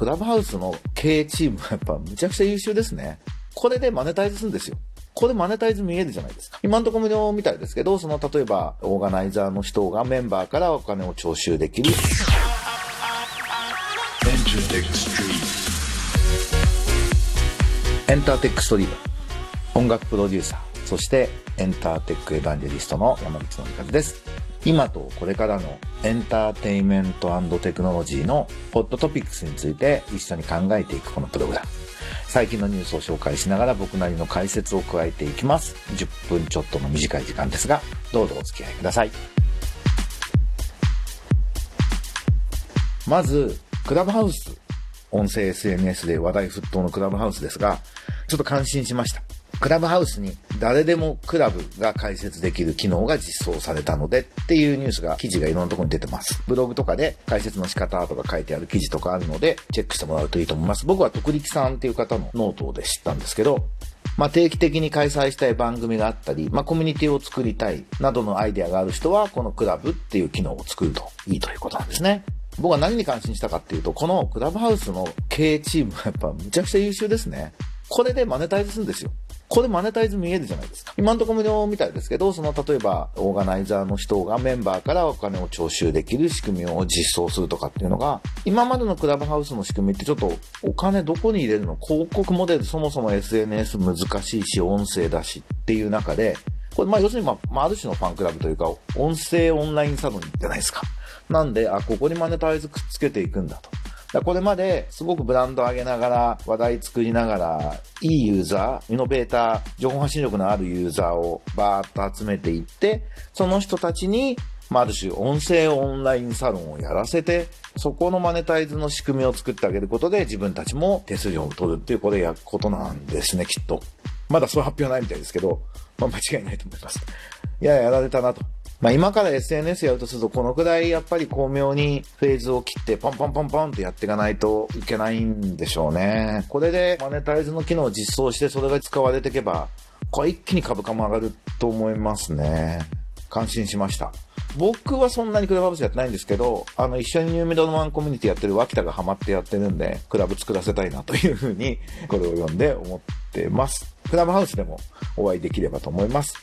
クラブハウスの経営チームはやっぱむちゃくちゃ優秀ですね。これでマネタイズするんですよ。これマネタイズ見えるじゃないですか。今のところ無料みたいですけど、その例えばオーガナイザーの人がメンバーからお金を徴収できる。エンターテックストリーム。音楽プロデューサー、そしてエンターテックエヴァンジェリストの山口のりかずです。今とこれからのエンターテインメントテクノロジーのホットトピックスについて一緒に考えていくこのプログラム。最近のニュースを紹介しながら僕なりの解説を加えていきます。10分ちょっとの短い時間ですが、どうぞお付き合いください。まず、クラブハウス。音声 SNS で話題沸騰のクラブハウスですが、ちょっと感心しました。クラブハウスに誰でもクラブが開設できる機能が実装されたのでっていうニュースが、記事がいろんなところに出てます。ブログとかで開設の仕方とか書いてある記事とかあるので、チェックしてもらうといいと思います。僕は徳力さんっていう方のノートで知ったんですけど、まあ、定期的に開催したい番組があったり、まあ、コミュニティを作りたいなどのアイデアがある人は、このクラブっていう機能を作るといいということなんですね。僕は何に感心したかっていうと、このクラブハウスの経営チームはやっぱむちゃくちゃ優秀ですね。これでマネタイズするんですよ。これマネタイズ見えるじゃないですか。今んとこ無料みたいですけど、その例えばオーガナイザーの人がメンバーからお金を徴収できる仕組みを実装するとかっていうのが、今までのクラブハウスの仕組みってちょっとお金どこに入れるの？広告モデルそもそも SNS 難しいし、音声だしっていう中で、これまあ要するにまあ、ある種のファンクラブというか、音声オンラインサロンじゃないですか。なんで、あ、ここにマネタイズくっつけていくんだと。だこれまですごくブランド上げながら、話題作りながら、いいユーザー、イノベーター、情報発信力のあるユーザーをバーッと集めていって、その人たちに、まあ、る種音声オンラインサロンをやらせて、そこのマネタイズの仕組みを作ってあげることで自分たちも手数料を取るっていうこれやることなんですね、きっと。まだそう発表ないみたいですけど、まあ間違いないと思います。いや、やられたなと。まあ今から SNS やるとすると、このくらいやっぱり巧妙にフェーズを切ってポンポンポンポンってやっていかないといけないんでしょうね。これでマネタイズの機能を実装してそれが使われていけば、これ一気に株価も上がると思いますね。感心しました。僕はそんなにクラブハウスやってないんですけど、あの、一緒にニューミドルマンコミュニティやってる脇田がハマってやってるんで、クラブ作らせたいなというふうに、これを読んで思ってます。クラブハウスでもお会いできればと思います。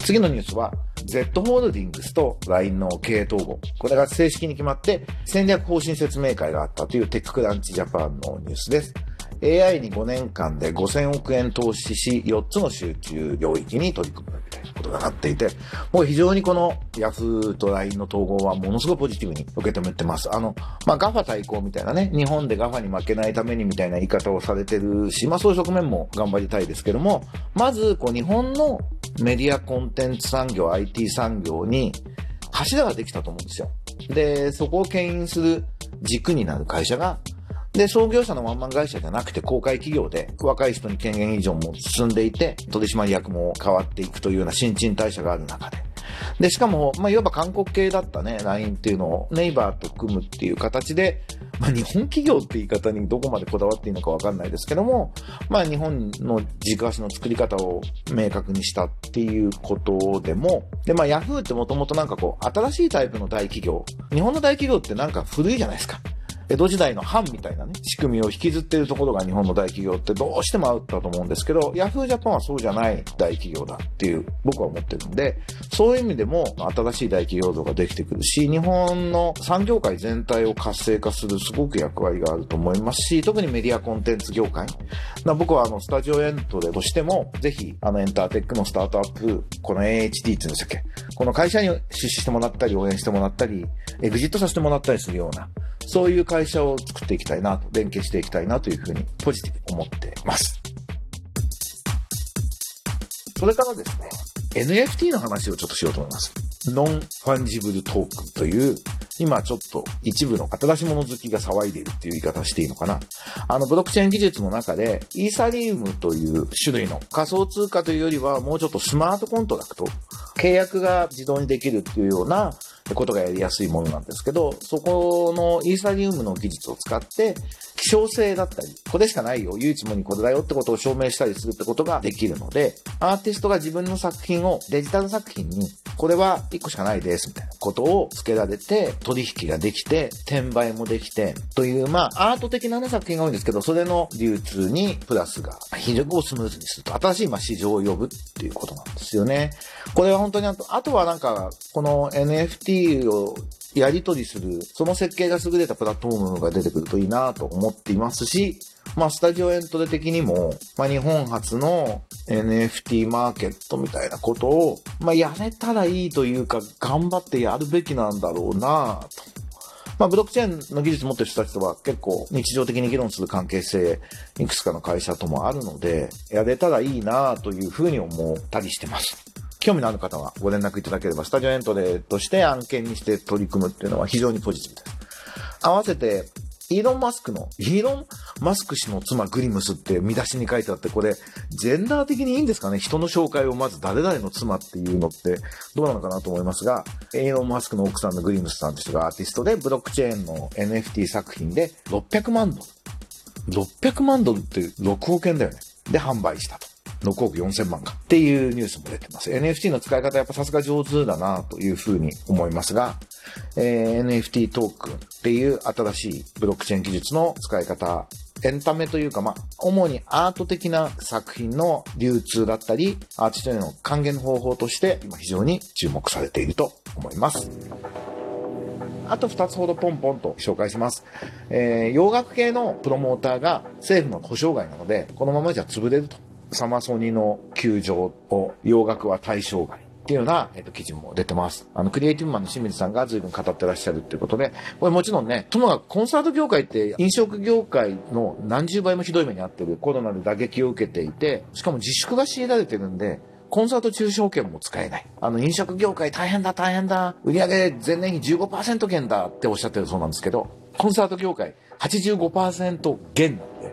次のニュースは、Z ホールディングスと LINE の経営統合。これが正式に決まって戦略方針説明会があったというテッククランチジャパンのニュースです。AI に5年間で5000億円投資し、4つの集中領域に取り組むみたいなことがなっていて、もう非常にこの Yahoo と LINE の統合はものすごいポジティブに受け止めてます。あの、まあ、GAFA 対抗みたいなね、日本で GAFA に負けないためにみたいな言い方をされてるし、まあ、そういう側面も頑張りたいですけども、まず、こう、日本のメディアコンテンツ産業、IT 産業に柱ができたと思うんですよ。で、そこを牽引する軸になる会社がで、創業者のワンマン会社じゃなくて公開企業で、若い人に権限以上も進んでいて、取締役も変わっていくというような新陳代謝がある中で。で、しかも、まあ、いわば韓国系だったね、LINE っていうのをネイバーと組むっていう形で、まあ、日本企業って言い方にどこまでこだわっていいのかわかんないですけども、まあ、日本の軸足の作り方を明確にしたっていうことでも、で、まあ、Yahoo ってもともとなんかこう、新しいタイプの大企業。日本の大企業ってなんか古いじゃないですか。江戸時代の藩みたいなね、仕組みを引きずっているところが日本の大企業ってどうしてもあったと思うんですけど、ヤフージャパンはそうじゃない大企業だっていう僕は思ってるんで、そういう意味でも新しい大企業像ができてくるし、日本の産業界全体を活性化するすごく役割があると思いますし、特にメディアコンテンツ業界。僕はあの、スタジオエントレとしても、ぜひあのエンターテックのスタートアップ、この AHD っていうんでしたっけ？この会社に出資してもらったり、応援してもらったり、エグジットさせてもらったりするような、そういう会社を作っていきたいなと、連携していきたいなというふうにポジティブに思ってます。それからですね、NFT の話をちょっとしようと思います。ノンファンジブルトークンという、今ちょっと一部の新しいもの好きが騒いでいるっていう言い方していいのかな。あの、ブロックチェーン技術の中で、イーサリウムという種類の仮想通貨というよりは、もうちょっとスマートコントラクト、契約が自動にできるっていうようなことがやりやすいものなんですけど、そこのイーサリウムの技術を使って、希少性だったり、これしかないよ、唯一無二これだよってことを証明したりするってことができるので、アーティストが自分の作品をデジタル作品にこれは1個しかないです、みたいなことを付けられて、取引ができて、転売もできて、という、まあ、アート的なね、作品が多いんですけど、それの流通にプラスが、非常にスムーズにすると、新しい、ま、市場を呼ぶっていうことなんですよね。これは本当にあと、あとはなんか、この NFT をやり取りする、その設計が優れたプラットフォームが出てくるといいなと思っていますし、まあ、スタジオエントレ的にも、まあ、日本初の NFT マーケットみたいなことを、まあ、やれたらいいというか、頑張ってやるべきなんだろうなと。まあ、ブロックチェーンの技術持ってる人たちとは結構日常的に議論する関係性、いくつかの会社ともあるので、やれたらいいなというふうに思ったりしてます。興味のある方はご連絡いただければ、スタジオエントレとして案件にして取り組むっていうのは非常にポジティブです。合わせて、イーロン・マスクの、イーロン・マスク氏の妻グリムスって見出しに書いてあって、これ、ジェンダー的にいいんですかね？人の紹介をまず誰々の妻っていうのってどうなのかなと思いますが、イーロン・マスクの奥さんのグリムスさんって人がアーティストで、ブロックチェーンの NFT 作品で600万ドル。600万ドルって6億円だよね。で販売したと。6億4000万かっていうニュースも出てます。NFT の使い方やっぱさすが上手だなというふうに思いますが、えー、NFT トークンっていう新しいブロックチェーン技術の使い方エンタメというか、まあ、主にアート的な作品の流通だったり、アーティストへの還元の方法として、今非常に注目されていると思います。あと2つほどポンポンと紹介します。えー、洋楽系のプロモーターが政府の保証外なので、このままじゃ潰れると。サマソニの球場を洋楽は対象外。っていうような、えっ、と、記事も出てます。あの、クリエイティブマンの清水さんが随分語ってらっしゃるっていうことで、これもちろんね、ともかくコンサート業界って飲食業界の何十倍もひどい目に遭ってるコロナで打撃を受けていて、しかも自粛が強いられてるんで、コンサート中小券も使えない。あの、飲食業界大変だ大変だ。売上前年比15%減だっておっしゃってるそうなんですけど、コンサート業界85%減なんで、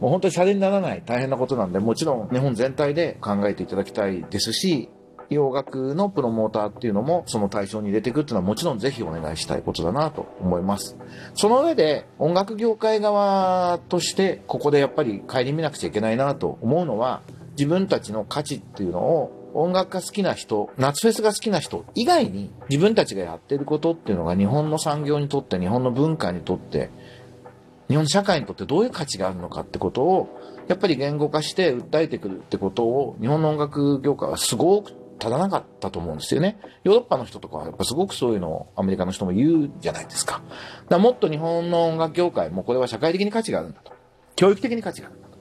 もう本当にシャレにならない大変なことなんで、もちろん日本全体で考えていただきたいですし、洋楽のプロモーターっていうのもその対象に入れていくっていうのはもちろんぜひお願いしたいことだなと思います。その上で音楽業界側としてここでやっぱり顧みなくちゃいけないなと思うのは自分たちの価値っていうのを音楽が好きな人、夏フェスが好きな人以外に自分たちがやってることっていうのが日本の産業にとって日本の文化にとって日本社会にとってどういう価値があるのかってことをやっぱり言語化して訴えてくるってことを日本の音楽業界はすごく足らなかったと思うんですよね。ヨーロッパの人とかはやっぱすごくそういうのをアメリカの人も言うじゃないですか。だかもっと日本の音楽業界もこれは社会的に価値があるんだと。教育的に価値があるんだと。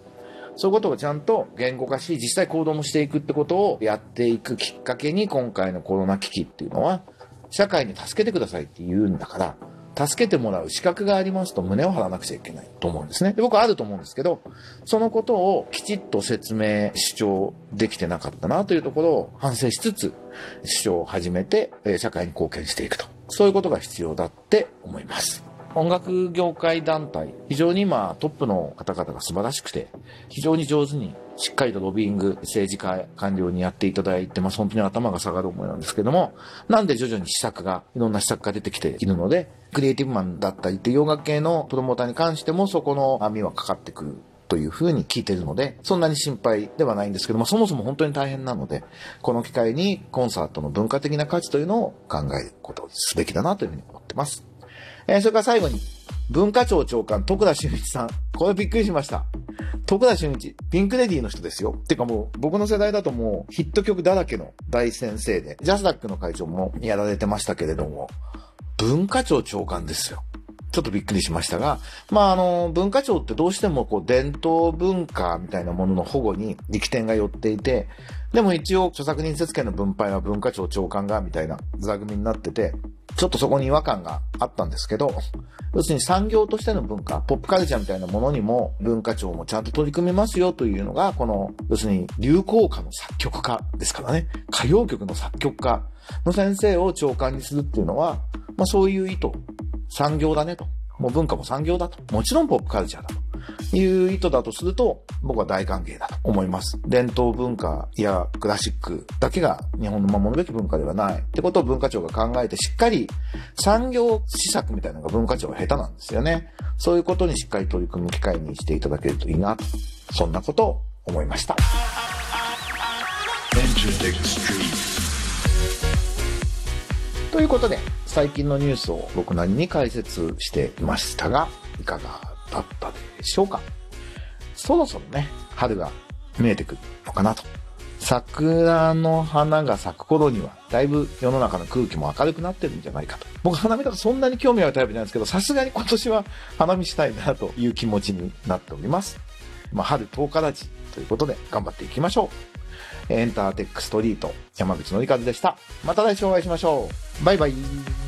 そういうことをちゃんと言語化し、実際行動もしていくってことをやっていくきっかけに今回のコロナ危機っていうのは、社会に助けてくださいって言うんだから、助けてもらう資格がありますと胸を張らなくちゃいけないと思うんですね。で僕はあると思うんですけど、そのことをきちっと説明、主張できてなかったなというところを反省しつつ、主張を始めて、社会に貢献していくと。そういうことが必要だって思います。音楽業界団体、非常に今トップの方々が素晴らしくて、非常に上手にしっかりとロビング、政治家官僚にやっていただいてます。本当に頭が下がる思いなんですけども、なんで徐々に施策が、いろんな施策が出てきているので、クリエイティブマンだったりって洋楽系のプロモーターに関してもそこの網はかかってくるというふうに聞いているので、そんなに心配ではないんですけども、そもそも本当に大変なので、この機会にコンサートの文化的な価値というのを考えることをすべきだなというふうに思ってます。えー、それから最後に、文化庁長官、徳田俊一さん。これびっくりしました。徳田俊一、ピンクレディーの人ですよ。てかもう、僕の世代だともう、ヒット曲だらけの大先生で、ジャスダックの会長もやられてましたけれども、文化庁長官ですよ。ちょっとびっくりしましたが、まあ、あの、文化庁ってどうしてもこう、伝統文化みたいなものの保護に力点が寄っていて、でも一応、著作人説権の分配は文化庁長官が、みたいな座組になってて、ちょっとそこに違和感があったんですけど、要するに産業としての文化、ポップカルチャーみたいなものにも文化庁もちゃんと取り組みますよというのが、この、要するに流行歌の作曲家ですからね、歌謡曲の作曲家の先生を長官にするっていうのは、まあそういう意図、産業だねと。もう文化も産業だと。もちろんポップカルチャーだと。いう意図だとすると、僕は大歓迎だと思います。伝統文化やクラシックだけが日本の守るべき文化ではないってことを文化庁が考えてしっかり産業施策みたいなのが文化庁は下手なんですよね。そういうことにしっかり取り組む機会にしていただけるといいなと。そんなことを思いました。ということで、最近のニュースを僕なりに解説していましたが、いかがだったでしょうか？そろそろね、春が見えてくるのかなと。桜の花が咲く頃には、だいぶ世の中の空気も明るくなってるんじゃないかと。僕花見とかそんなに興味あるタイプじゃないですけど、さすがに今年は花見したいなという気持ちになっております。まあ、春10日立ちということで頑張っていきましょう。エンターテックストリート、山口のりかずでした。また来週お会いしましょう。バイバイ。